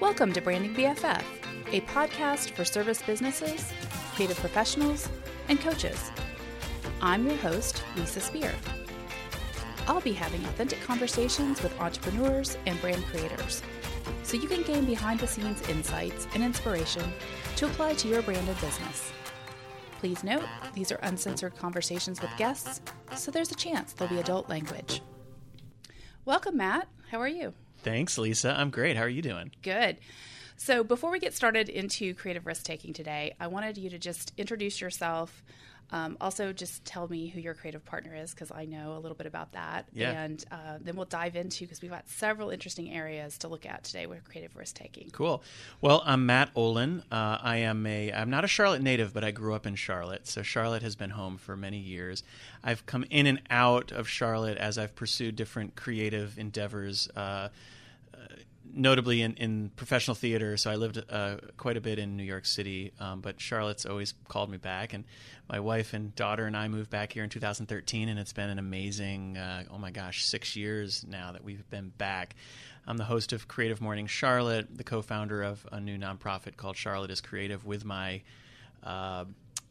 Welcome to Branding BFF, a podcast for service businesses, creative professionals, and coaches. I'm your host, Lisa Speer. I'll be having authentic conversations with entrepreneurs and brand creators so you can gain behind the scenes insights and inspiration to apply to your brand and business. Please note, these are uncensored conversations with guests, so there's a chance there'll be adult language. Welcome, Matt. How are you? Thanks, Lisa. I'm great. How are you doing? Good. So, before we get started into creative risk taking today, I wanted you to just introduce yourself. Um, also, just tell me who your creative partner is because I know a little bit about that. Yeah. And uh, then we'll dive into because we've got several interesting areas to look at today with creative risk taking. Cool. Well, I'm Matt Olin. Uh, I am a. I'm not a Charlotte native, but I grew up in Charlotte, so Charlotte has been home for many years. I've come in and out of Charlotte as I've pursued different creative endeavors. Uh, notably in, in professional theater. So I lived uh, quite a bit in New York City, um, but Charlotte's always called me back. And my wife and daughter and I moved back here in 2013, and it's been an amazing, uh, oh my gosh, six years now that we've been back. I'm the host of Creative Morning Charlotte, the co founder of a new nonprofit called Charlotte is Creative with my uh,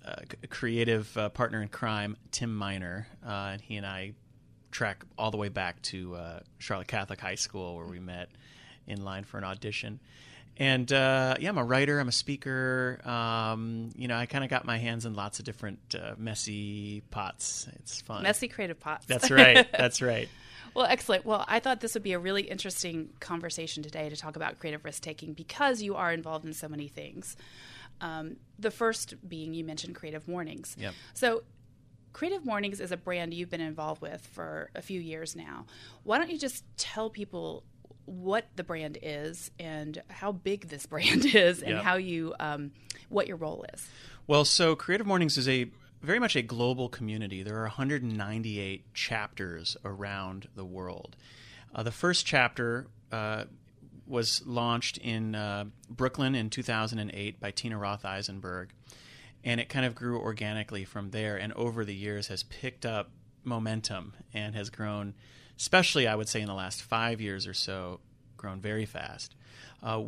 uh creative uh, partner in crime, Tim Miner. Uh, and he and I track all the way back to Charlotte Catholic High School where we met in line for an audition. And uh, yeah, I'm a writer. I'm a speaker. Um, you know, I kind of got my hands in lots of different uh, messy pots. It's fun. Messy creative pots. That's right. That's right. well, excellent. Well, I thought this would be a really interesting conversation today to talk about creative risk taking because you are involved in so many things. Um, the first being you mentioned Creative Mornings. Yep. So Creative Mornings is a brand you've been involved with for a few years now. Why don't you just tell people what the brand is and how big this brand is and how you um, what your role is. Well, so Creative Mornings is a very much a global community. There are 198 chapters around the world. Uh, the first chapter uh, was launched in uh, Brooklyn in 2008 by Tina Roth Eisenberg, and it kind of grew organically from there. And over the years, has picked up momentum and has grown especially I would say in the last five years or so, grown very fast. Uh,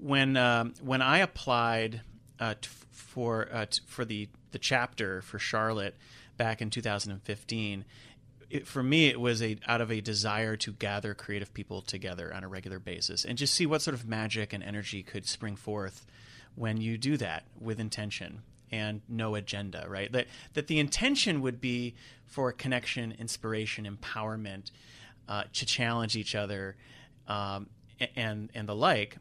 when um, when I applied uh, t- for uh, t- for the the chapter for Charlotte back in 2015. It, for me, it was a out of a desire to gather creative people together on a regular basis and just see what sort of magic and energy could spring forth when you do that with intention and no agenda, right? That that the intention would be for connection, inspiration, empowerment, uh, to challenge each other, um, and and the like.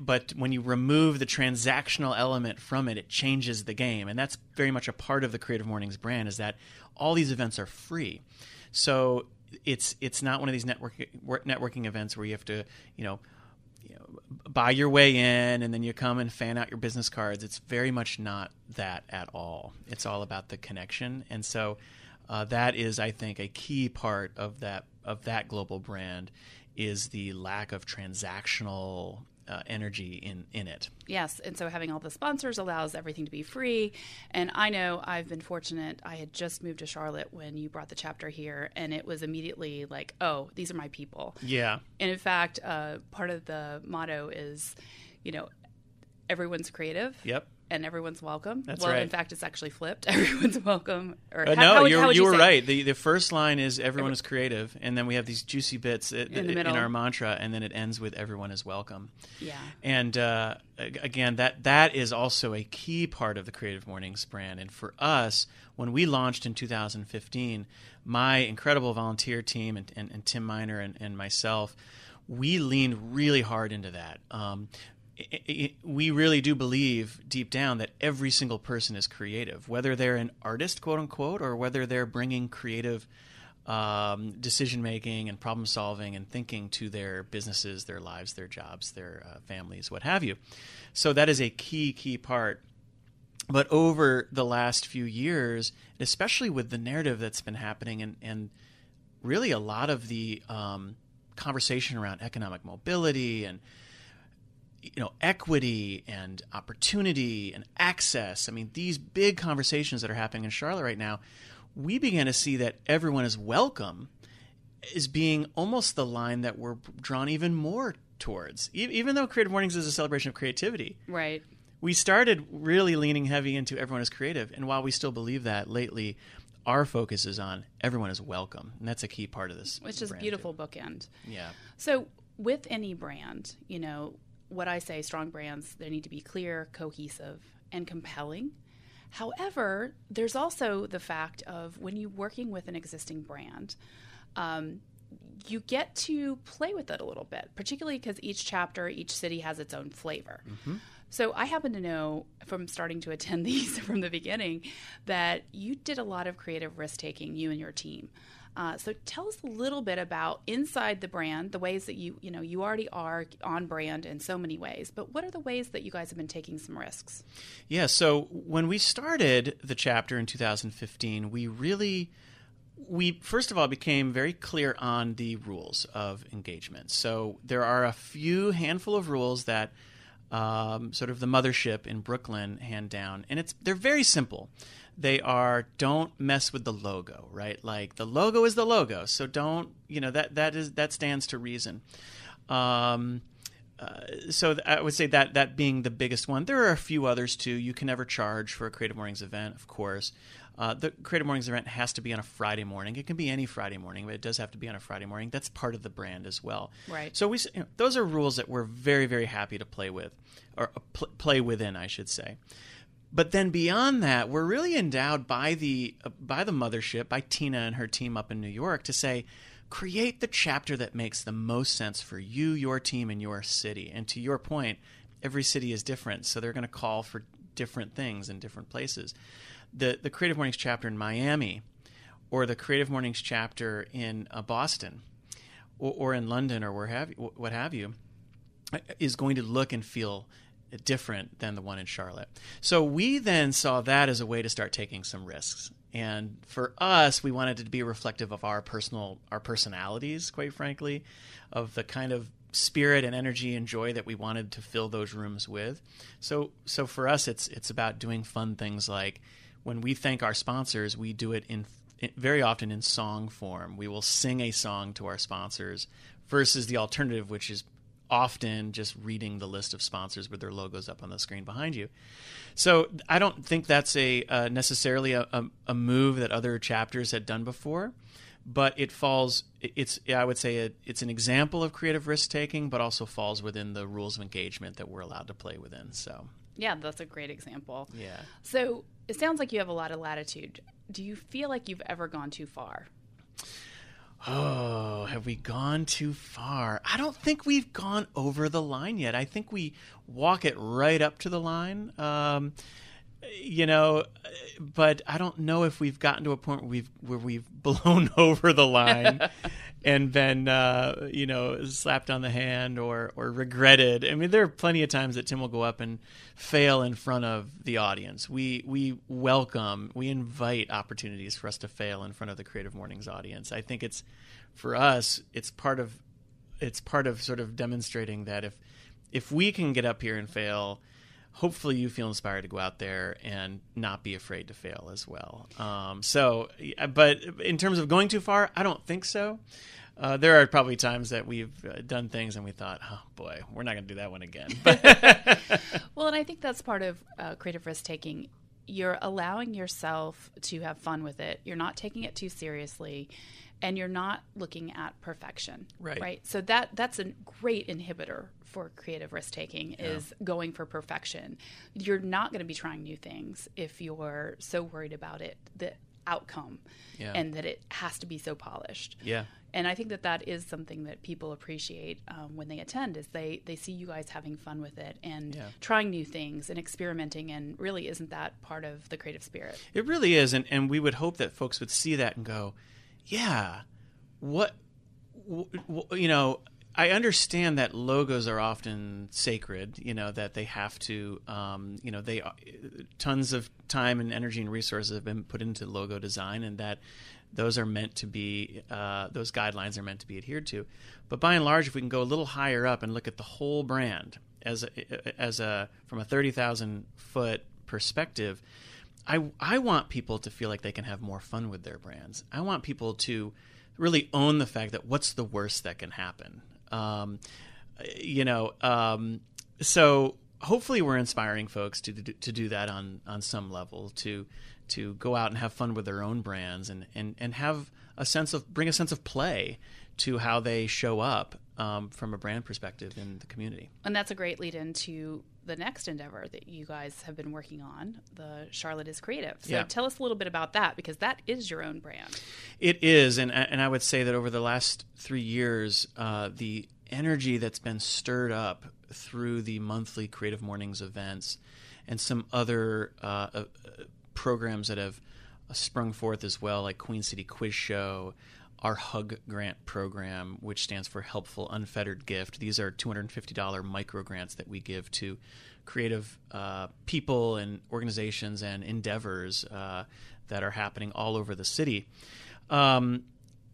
But when you remove the transactional element from it, it changes the game, and that's very much a part of the Creative Mornings brand. Is that all these events are free, so it's it's not one of these network networking events where you have to you know you know, buy your way in and then you come and fan out your business cards. It's very much not that at all. It's all about the connection. And so uh, that is, I think, a key part of that of that global brand is the lack of transactional uh, energy in in it. Yes, and so having all the sponsors allows everything to be free. And I know I've been fortunate. I had just moved to Charlotte when you brought the chapter here, and it was immediately like, oh, these are my people. Yeah. And in fact, uh, part of the motto is, you know, everyone's creative. Yep and everyone's welcome. That's well, right. in fact, it's actually flipped. Everyone's welcome. Or uh, how, no, you you, were right. The the first line is everyone Every, is creative, and then we have these juicy bits in, in, our mantra, and then it ends with everyone is welcome. Yeah. And uh, again, that that is also a key part of the Creative Mornings brand. And for us, when we launched in 2015, my incredible volunteer team and, and, and Tim Miner and, and myself we leaned really hard into that. Um, we really do believe deep down that every single person is creative, whether they're an artist, quote unquote, or whether they're bringing creative um, decision making and problem solving and thinking to their businesses, their lives, their jobs, their uh, families, what have you. So that is a key, key part. But over the last few years, especially with the narrative that's been happening and, and really a lot of the um, conversation around economic mobility and you know equity and opportunity and access i mean these big conversations that are happening in charlotte right now we began to see that everyone is welcome is being almost the line that we're drawn even more towards. E- even though Creative Mornings is a celebration of creativity, Right. we started really leaning heavy into everyone is creative. And while we still believe that, lately our focus is on everyone is welcome, and that's a key part of this. Which is a beautiful too. bookend. Yeah. So, with any brand, you know, what I say, strong brands, they need to be clear, cohesive, and compelling. However, there's also the fact of when you're working with an existing brand, um, you get to play with it a little bit, particularly because each chapter, each city has its own flavor. So I happen to know from starting to attend these from the beginning that you did a lot of creative risk taking, you and your team. Uh, so tell us a little bit about inside the brand, the ways that you you know you already are on brand in so many ways, but what are the ways that you guys have been taking some risks? Yeah, so when we started the chapter in 2015, we really we first of all became very clear on the rules of engagement. So there are a few handful of rules that um, sort of the mothership in Brooklyn hand down, and it's they're very simple. They are don't mess with the logo, right? Like the logo is the logo, so don't you know that that is that stands to reason. Um, uh, so th- I would say that that being the biggest one. There are a few others too. You can never charge for a Creative Mornings event, of course. Uh, the Creative Mornings event has to be on a Friday morning. It can be any Friday morning, but it does have to be on a Friday morning. That's part of the brand as well. Right. So we, you know, those are rules that we're very, very happy to play with, or uh, pl- play within, I should say. But then beyond that, we're really endowed by the uh, by the mothership, by Tina and her team up in New York, to say, create the chapter that makes the most sense for you, your team, and your city. And to your point, every city is different, so they're going to call for different things in different places. The the Creative Mornings chapter in Miami, or the Creative Mornings chapter in uh, Boston, or, or in London, or where have you, what have you, is going to look and feel different than the one in Charlotte. So we then saw that as a way to start taking some risks. And for us, we wanted it to be reflective of our personal our personalities, quite frankly, of the kind of spirit and energy and joy that we wanted to fill those rooms with. So so for us it's it's about doing fun things like when we thank our sponsors, we do it in very often in song form. We will sing a song to our sponsors versus the alternative, which is often just reading the list of sponsors with their logos up on the screen behind you. So I don't think that's a uh, necessarily a, a, a move that other chapters had done before, but it falls. It's I would say it, it's an example of creative risk taking, but also falls within the rules of engagement that we're allowed to play within. So Yeah, that's a great example. yeah. So it sounds like you have a lot of latitude. Do you feel like you've ever gone too far? Oh, have we gone too far? I don't think we've gone over the line yet. I think we walk it right up to the line. Um, you know, but I don't know if we've gotten to a point where we've where we've blown over the line and been uh, you know slapped on the hand or or regretted. I mean, there are plenty of times that Tim will go up and fail in front of the audience. We we welcome, we invite opportunities for us to fail in front of the Creative Mornings audience. I think it's for us, it's part of it's part of sort of demonstrating that if if we can get up here and fail hopefully you feel inspired to go out there and not be afraid to fail as well. Um, so, but in terms of going too far, I don't think so. Uh, there are probably times that we've uh, done things and we thought, oh boy, we're not going to do that one again. Well, and I think that's part of uh, creative risk taking. You're allowing yourself to have fun with it. You're not taking it too seriously, and you're not looking at perfection. Right. Right. So that that's a great inhibitor for creative risk taking is going for perfection. You're not going to be trying new things if you're so worried about it, the outcome, Yeah. and that it has to be so polished yeah, and I think that that is something that people appreciate um, when they attend is they they see you guys having fun with it and Yeah. trying new things and experimenting and really isn't that part of the creative spirit it really is. And, and we would hope that folks would see that and go, yeah, what, you know, I understand that logos are often sacred, you know, that they have to, um, you know, they tons of time and energy and resources have been put into logo design, and that those are meant to be, uh, those guidelines are meant to be adhered to. But by and large, if we can go a little higher up and look at the whole brand as a, as a from a thirty thousand foot perspective, I I want people to feel like they can have more fun with their brands. I want people to really own the fact that what's the worst that can happen. Um, you know, um, so hopefully we're inspiring folks to to do that on on some level to to go out and have fun with their own brands and and and have a sense of bring a sense of play to how they show up um, from a brand perspective in the community. And that's a great lead into the next endeavor that you guys have been working on, the Charlotte is Creative. So Yeah. tell us a little bit about that because that is your own brand. It is, and and I would say that over the last three years, uh, the energy that's been stirred up through the monthly Creative Mornings events and some other uh, uh, programs that have sprung forth as well, like Queen City Quiz Show, our Hug Grant program, which stands for Helpful Unfettered Gift. These are $250 micro grants that we give to creative uh, people and organizations and endeavors uh, that are happening all over the city. Um,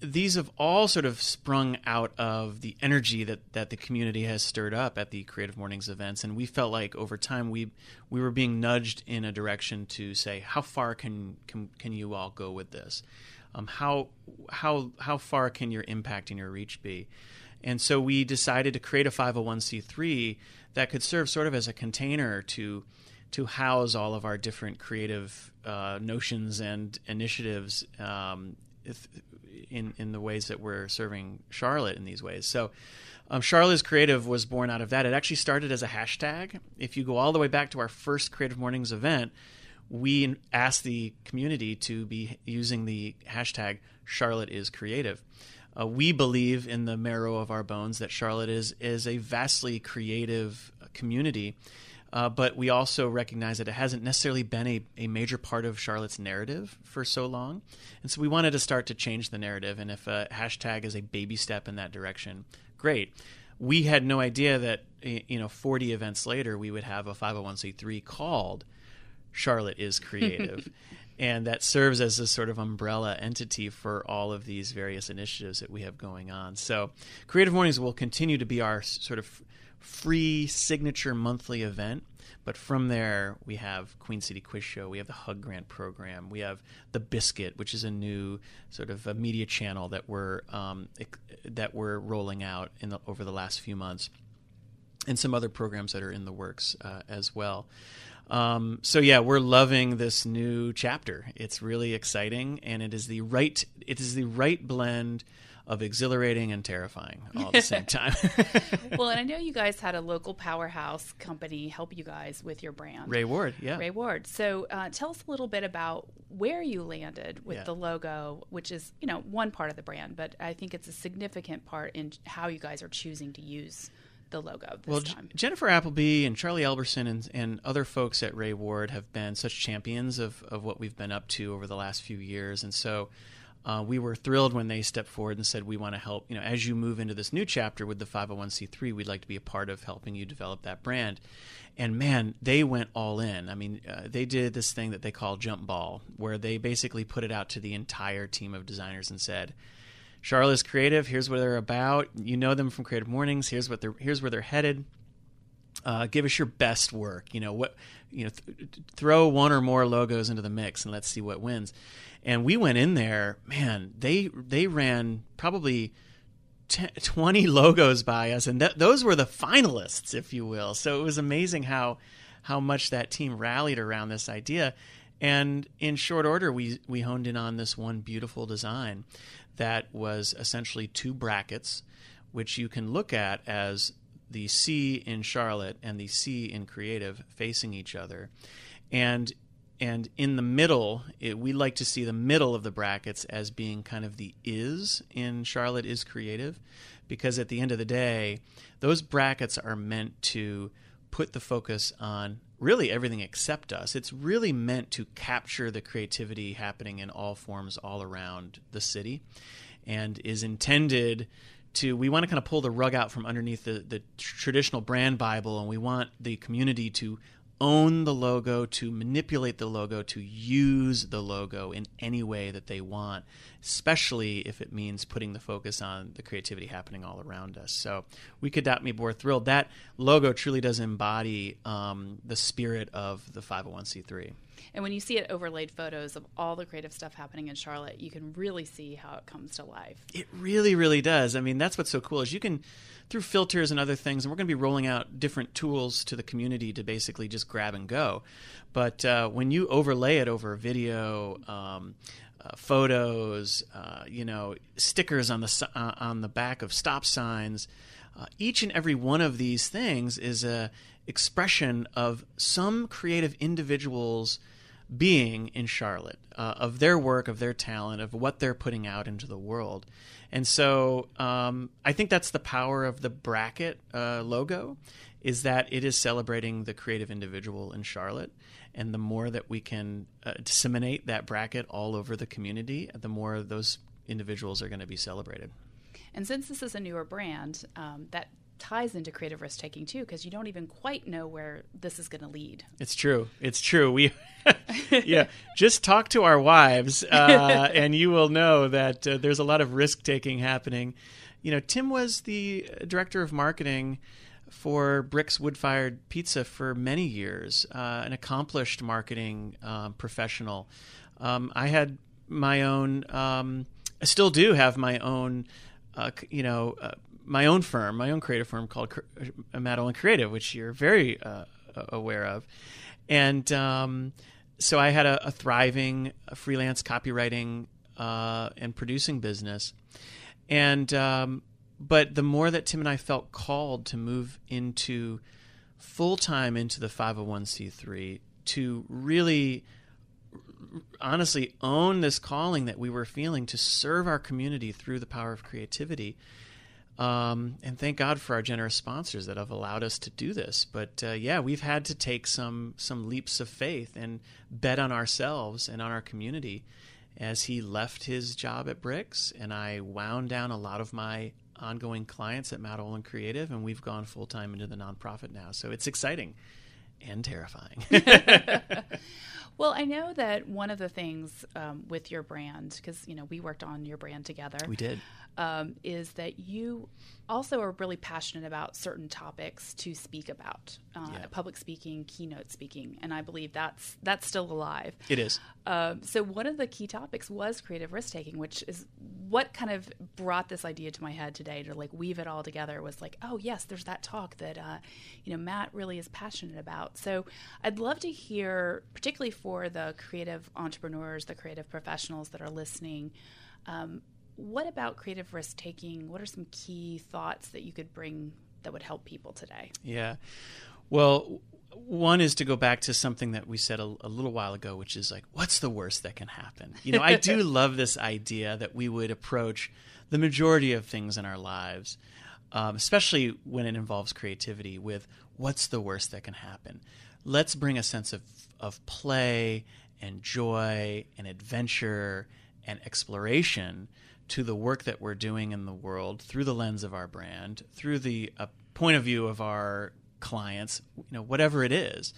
these have all sort of sprung out of the energy that, that the community has stirred up at the Creative Mornings events, and we felt like over time we we were being nudged in a direction to say how far can can, can you all go with this, um, how how how far can your impact and your reach be, and so we decided to create a 501c3 that could serve sort of as a container to to house all of our different creative uh, notions and initiatives um, in in the ways that we're serving Charlotte in these ways. So, um, Charlotte's Creative was born out of that. It actually started as a hashtag. If you go all the way back to our first Creative Mornings event, we asked the community to be using the hashtag Charlotte is Creative. Uh, we believe in the marrow of our bones that Charlotte is is a vastly creative community. Uh, but we also recognize that it hasn't necessarily been a, a major part of Charlotte's narrative for so long. And so we wanted to start to change the narrative. And if a hashtag is a baby step in that direction, great. We had no idea that, you know, 40 events later, we would have a 501c3 called Charlotte is Creative. and that serves as a sort of umbrella entity for all of these various initiatives that we have going on. So, Creative Mornings will continue to be our sort of free signature monthly event. But from there, we have Queen City Quiz Show, we have the Hug Grant program, we have the Biscuit, which is a new sort of a media channel that we're um, that we're rolling out in the, over the last few months and some other programs that are in the works uh, as well. Um, so yeah, we're loving this new chapter. It's really exciting, and it is the right it is the right blend of exhilarating and terrifying all at the same time. well, and I know you guys had a local powerhouse company help you guys with your brand. Wray Ward, yeah, Wray Ward. So uh, tell us a little bit about where you landed with Yeah. the logo, which is you know one part of the brand, but I think it's a significant part in how you guys are choosing to use the logo this Well, time. Jennifer Appleby and Charlie Elberson and, and other folks at Wray Ward have been such champions of, of what we've been up to over the last few years. And so uh, we were thrilled when they stepped forward and said, We want to help. You know, as you move into this new chapter with the 501c3, we'd like to be a part of helping you develop that brand. And man, they went all in. I mean, uh, they did this thing that they call jump ball, where they basically put it out to the entire team of designers and said, Charlotte's Creative. Here's what they're about. You know them from Creative Mornings. Here's what they're. Here's where they're headed. Uh, give us your best work. You know what? You know, th- th- throw one or more logos into the mix and let's see what wins. And we went in there. Man, they they ran probably 10, 20 logos by us, and th- those were the finalists, if you will. So it was amazing how how much that team rallied around this idea. And in short order, we we honed in on this one beautiful design that was essentially two brackets, which you can look at as the C in Charlotte and the C in Creative facing each other, and and in the middle, it, we like to see the middle of the brackets as being kind of the is in Charlotte is Creative, because at the end of the day, those brackets are meant to put the focus on really everything except us. It's really meant to capture the creativity happening in all forms all around the city and is intended to we want to kind of pull the rug out from underneath the, the traditional brand bible and we want the community to own the logo to manipulate the logo to use the logo in any way that they want especially if it means putting the focus on the creativity happening all around us. So we could not be more thrilled. That logo truly does embody um, the spirit of the 501c3 And when you see it overlaid photos of all the creative stuff happening in Charlotte, you can really see how it comes to life. It really, really does. I mean, that's what's so cool is you can through filters and other things, and we're going to be rolling out different tools to the community to basically just grab and go. But uh, when you overlay it over video, um, uh, photos, uh, you know, stickers on the uh, on the back of stop signs, uh, each and every one of these things is a expression of some creative individual's being in Charlotte, uh, of their work, of their talent, of what they're putting out into the world. And so um, I think that's the power of the bracket uh, logo, is that it is celebrating the creative individual in Charlotte. And the more that we can uh, disseminate that bracket all over the community, the more those individuals are going to be celebrated. And since this is a newer brand, um, that ties into creative risk taking too because you don't even quite know where this is going to lead. It's true. It's true. We, yeah, just talk to our wives, uh, and you will know that uh, there's a lot of risk taking happening. You know, Tim was the director of marketing for Brixx Wood Fired Pizza for many years, uh, an accomplished marketing um, professional. Um, I had my own. Um, I still do have my own. Uh, you know uh, my own firm, my own creative firm called uh, Matt Creative, which you're very uh, aware of. And um, so I had a, a thriving freelance copywriting uh, and producing business. And um, but the more that Tim and I felt called to move into full time into the 501c3 to really honestly own this calling that we were feeling to serve our community through the power of creativity um, and thank God for our generous sponsors that have allowed us to do this. But uh, yeah, we've had to take some some leaps of faith and bet on ourselves and on our community. As he left his job at Brixx, and I wound down a lot of my ongoing clients at Matt Olin Creative, and we've gone full time into the nonprofit now. So it's exciting and terrifying. well, I know that one of the things um, with your brand, because you know we worked on your brand together. We did um, is that you also are really passionate about certain topics to speak about, uh, yeah. public speaking, keynote speaking, and I believe that's that's still alive. It is. Um, so one of the key topics was creative risk taking, which is what kind of brought this idea to my head today to like weave it all together. Was like, oh yes, there's that talk that uh, you know Matt really is passionate about. So I'd love to hear, particularly for the creative entrepreneurs, the creative professionals that are listening. Um, what about creative risk taking? What are some key thoughts that you could bring that would help people today? Yeah. Well, one is to go back to something that we said a, a, little while ago, which is like, what's the worst that can happen? You know, I do love this idea that we would approach the majority of things in our lives, um, especially when it involves creativity, with what's the worst that can happen? Let's bring a sense of, of play and joy and adventure and exploration to the work that we're doing in the world through the lens of our brand, through the uh, point of view of our clients, you know, whatever it is.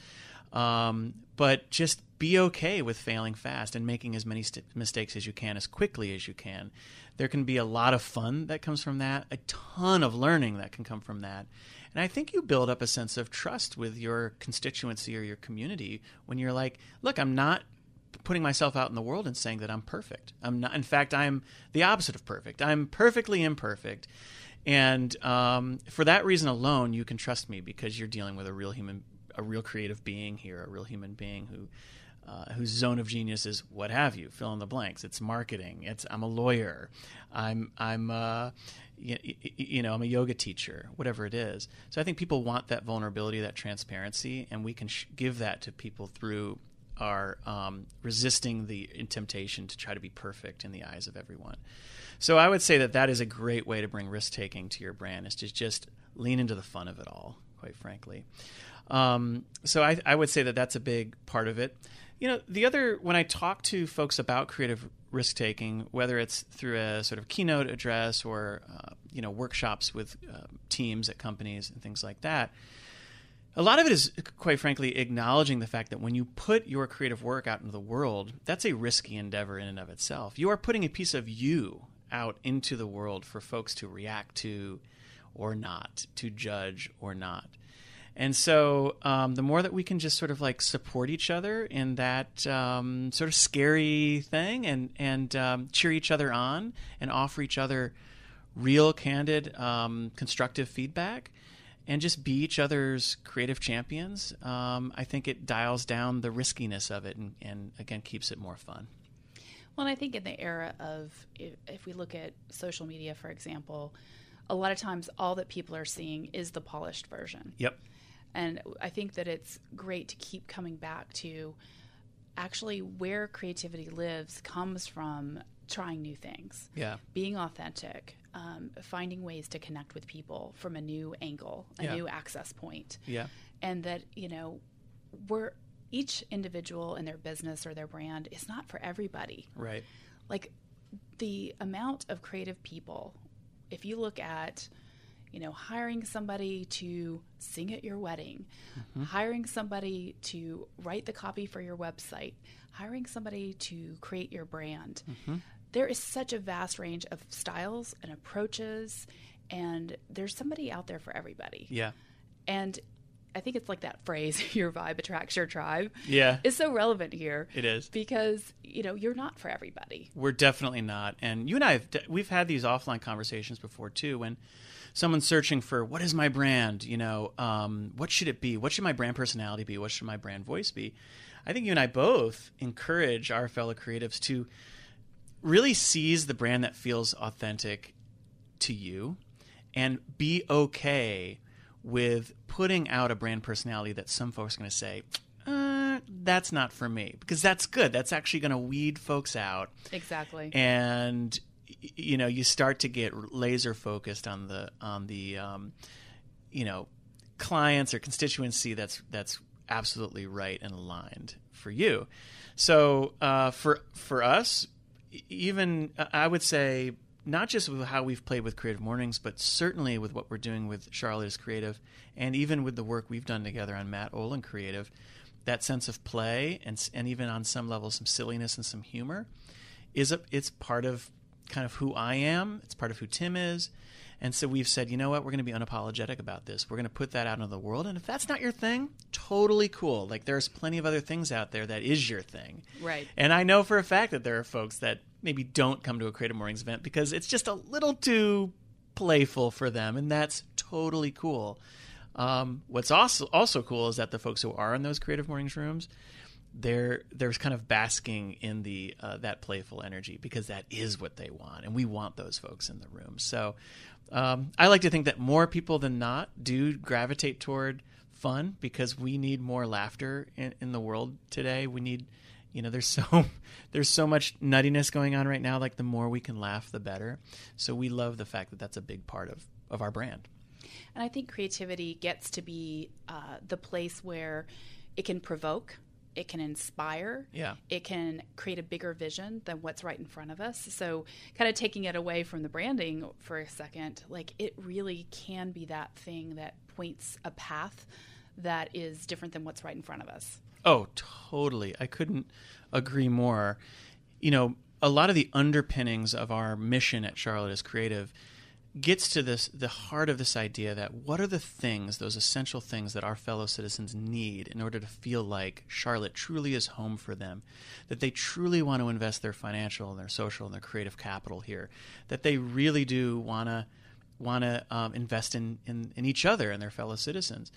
Um, but just be okay with failing fast and making as many st- mistakes as you can as quickly as you can. There can be a lot of fun that comes from that, a ton of learning that can come from that. And I think you build up a sense of trust with your constituency or your community when you're like, look, I'm not putting myself out in the world and saying that I'm perfect. I'm not. In fact, I'm the opposite of perfect. I'm perfectly imperfect, and um, for that reason alone, you can trust me because you're dealing with a real human, a real creative being here, a real human being who. Uh, whose zone of genius is what have you fill in the blanks it's marketing it's i'm a lawyer i'm i'm uh, you, you, know i'm a yoga teacher whatever it is so i think people want that vulnerability that transparency and we can sh- give that to people through are um, resisting the temptation to try to be perfect in the eyes of everyone. So I would say that that is a great way to bring risk taking to your brand is to just lean into the fun of it all, quite frankly. Um, so I, I would say that that's a big part of it. You know, the other when I talk to folks about creative risk taking, whether it's through a sort of keynote address or uh, you know workshops with uh, teams at companies and things like that a lot of it is quite frankly acknowledging the fact that when you put your creative work out into the world that's a risky endeavor in and of itself you are putting a piece of you out into the world for folks to react to or not to judge or not And so, um, the more that we can just sort of like support each other in that um, sort of scary thing, and and um, cheer each other on, and offer each other real, candid, um, constructive feedback, and just be each other's creative champions, um, I think it dials down the riskiness of it, and, and again keeps it more fun. Well, and I think in the era of, if, if we look at social media, for example, a lot of times all that people are seeing is the polished version. Yep. And I think that it's great to keep coming back to actually where creativity lives comes from trying new things, Yeah. being authentic, um, finding ways to connect with people from a new angle, a Yeah. new access point, Yeah. and that you know we're each individual in their business or their brand is not for everybody Right. like the amount of creative people if you look at you know hiring somebody to sing at your wedding mm-hmm. hiring somebody to write the copy for your website hiring somebody to create your brand mm-hmm. there is such a vast range of styles and approaches and there's somebody out there for everybody Yeah. and i think it's like that phrase your vibe attracts your tribe Yeah. is so relevant here It is. because you know you're not for everybody We're definitely not. And you and I have we've had these offline conversations before too when someone's searching for what is my brand, you know, um, what should it be? What should my brand personality be? What should my brand voice be? I think you and I both encourage our fellow creatives to really seize the brand that feels authentic to you and be okay with putting out a brand personality that some folks are going to say, uh, that's not for me. Because that's good. That's actually going to weed folks out. exactly And you know, you start to get laser focused on the on the um, you know clients or constituency that's that's absolutely right and aligned for you. So uh, for for us, even uh, I would say not just with how we've played with Creative Mornings, but certainly with what we're doing with Charlotte is Creative, and even with the work we've done together on Matt Olin Creative, that sense of play and and even on some level some silliness and some humor is a it's part of kind of who I am. It's part of who Tim is. And so we've said, you know what, we're going to be unapologetic about this. We're going to put that out into the world. And if that's not your thing, totally cool. Like there's plenty of other things out there that is your thing. Right. And I know for a fact that there are folks that maybe don't come to a Creative Mornings event because it's just a little too playful for them. And that's totally cool. Um, what's also also cool is that the folks who are in those Creative Mornings rooms, they're they're kind of basking in the uh, that playful energy because that is what they want, and we want those folks in the room. So um, I like to think that more people than not do gravitate toward fun because we need more laughter in, in the world today. We need, you know, there's so there's so much nuttiness going on right now. Like the more we can laugh, the better. So we love the fact that that's a big part of of our brand. And I think creativity gets to be uh, the place where it can provoke, it can inspire, Yeah. it can create a bigger vision than what's right in front of us. So, kind of taking it away from the branding for a second, like it really can be that thing that points a path that is different than what's right in front of us. Oh, totally. I couldn't agree more. You know, a lot of the underpinnings of our mission at Charlotte is Creative gets to this the heart of this idea that what are the things, those essential things that our fellow citizens need in order to feel like Charlotte truly is home for them, that they truly want to invest their financial and their social and their creative capital here, that they really do want to want to um, invest in, in in each other and their fellow citizens.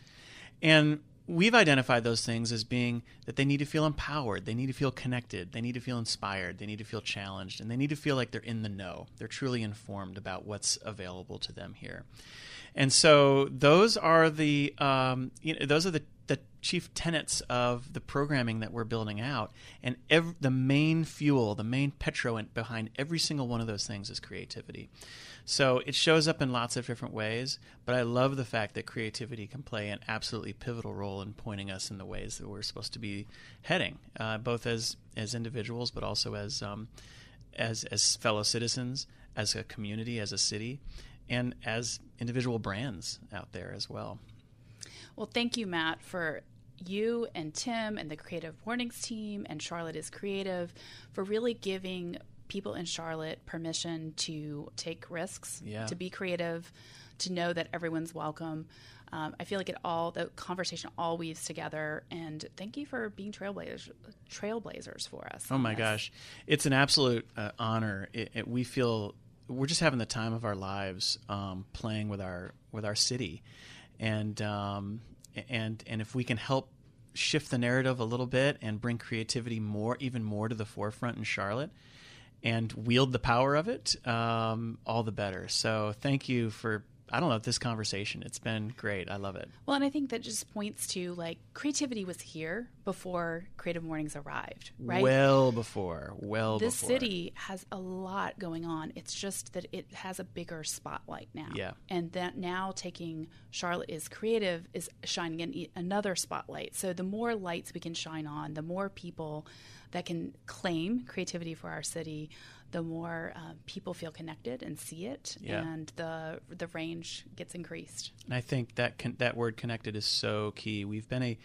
And we've identified those things as being that they need to feel empowered, they need to feel connected, they need to feel inspired, they need to feel challenged, and they need to feel like they're in the know. They're truly informed about what's available to them here. And so those are the um, you know, those are the, the chief tenets of the programming that we're building out. And ev- the main fuel, the main petroent behind every single one of those things is creativity. So it shows up in lots of different ways, but I love the fact that creativity can play an absolutely pivotal role in pointing us in the ways that we're supposed to be heading, uh, both as as individuals, but also as um, as as fellow citizens, as a community, as a city, and as individual brands out there as well. Well, thank you, Matt, for you and Tim and the Creative Mornings team and Charlotte is Creative for really giving people in Charlotte permission to take risks, Yeah. to be creative, to know that everyone's welcome. Um, I feel like it all the conversation all weaves together. And thank you for being trailblazers, trailblazers for us. Oh my this. gosh, it's an absolute uh, honor. It, it, we feel we're just having the time of our lives um, playing with our with our city, and um, and and if we can help shift the narrative a little bit and bring creativity more, even more to the forefront in Charlotte, and wield the power of it, um, all the better. So thank you for I don't know this conversation. It's been great. I love it. Well, and I think that just points to like creativity was here before Creative Mornings arrived, right? Well before, well before. this before. city has a lot going on. It's just that it has a bigger spotlight now. Yeah. And that now taking Charlotte is creative is shining in another spotlight. So the more lights we can shine on, the more people that can claim creativity for our city, the more uh, people feel connected and see it, yeah. and the the range gets increased. And I think that con- that word "connected" is so key. We've been a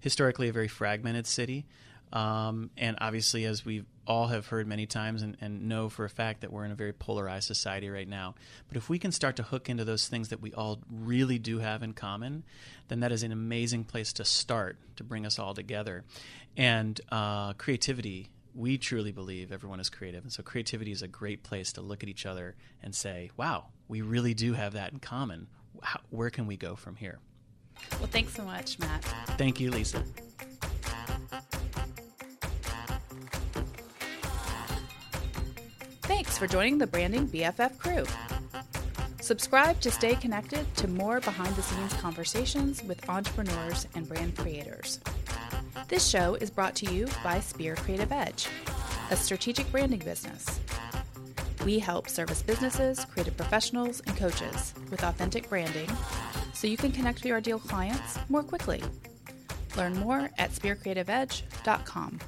historically a very fragmented city, um, and obviously, as we all have heard many times and, and, know for a fact that we're in a very polarized society right now. But if we can start to hook into those things that we all really do have in common, then that is an amazing place to start to bring us all together. And uh, creativity we truly believe everyone is creative. And so creativity is a great place to look at each other and say, wow, we really do have that in common. How, where can we go from here? Well, thanks so much, Matt. Thank you, Lisa. Thanks for joining the Branding BFF crew. Subscribe to stay connected to more behind the scenes conversations with entrepreneurs and brand creators. This show is brought to you by Speer Creative Edge, a strategic branding business. We help service businesses, creative professionals, and coaches with authentic branding so you can connect with your ideal clients more quickly. Learn more at speercreativeedge.com.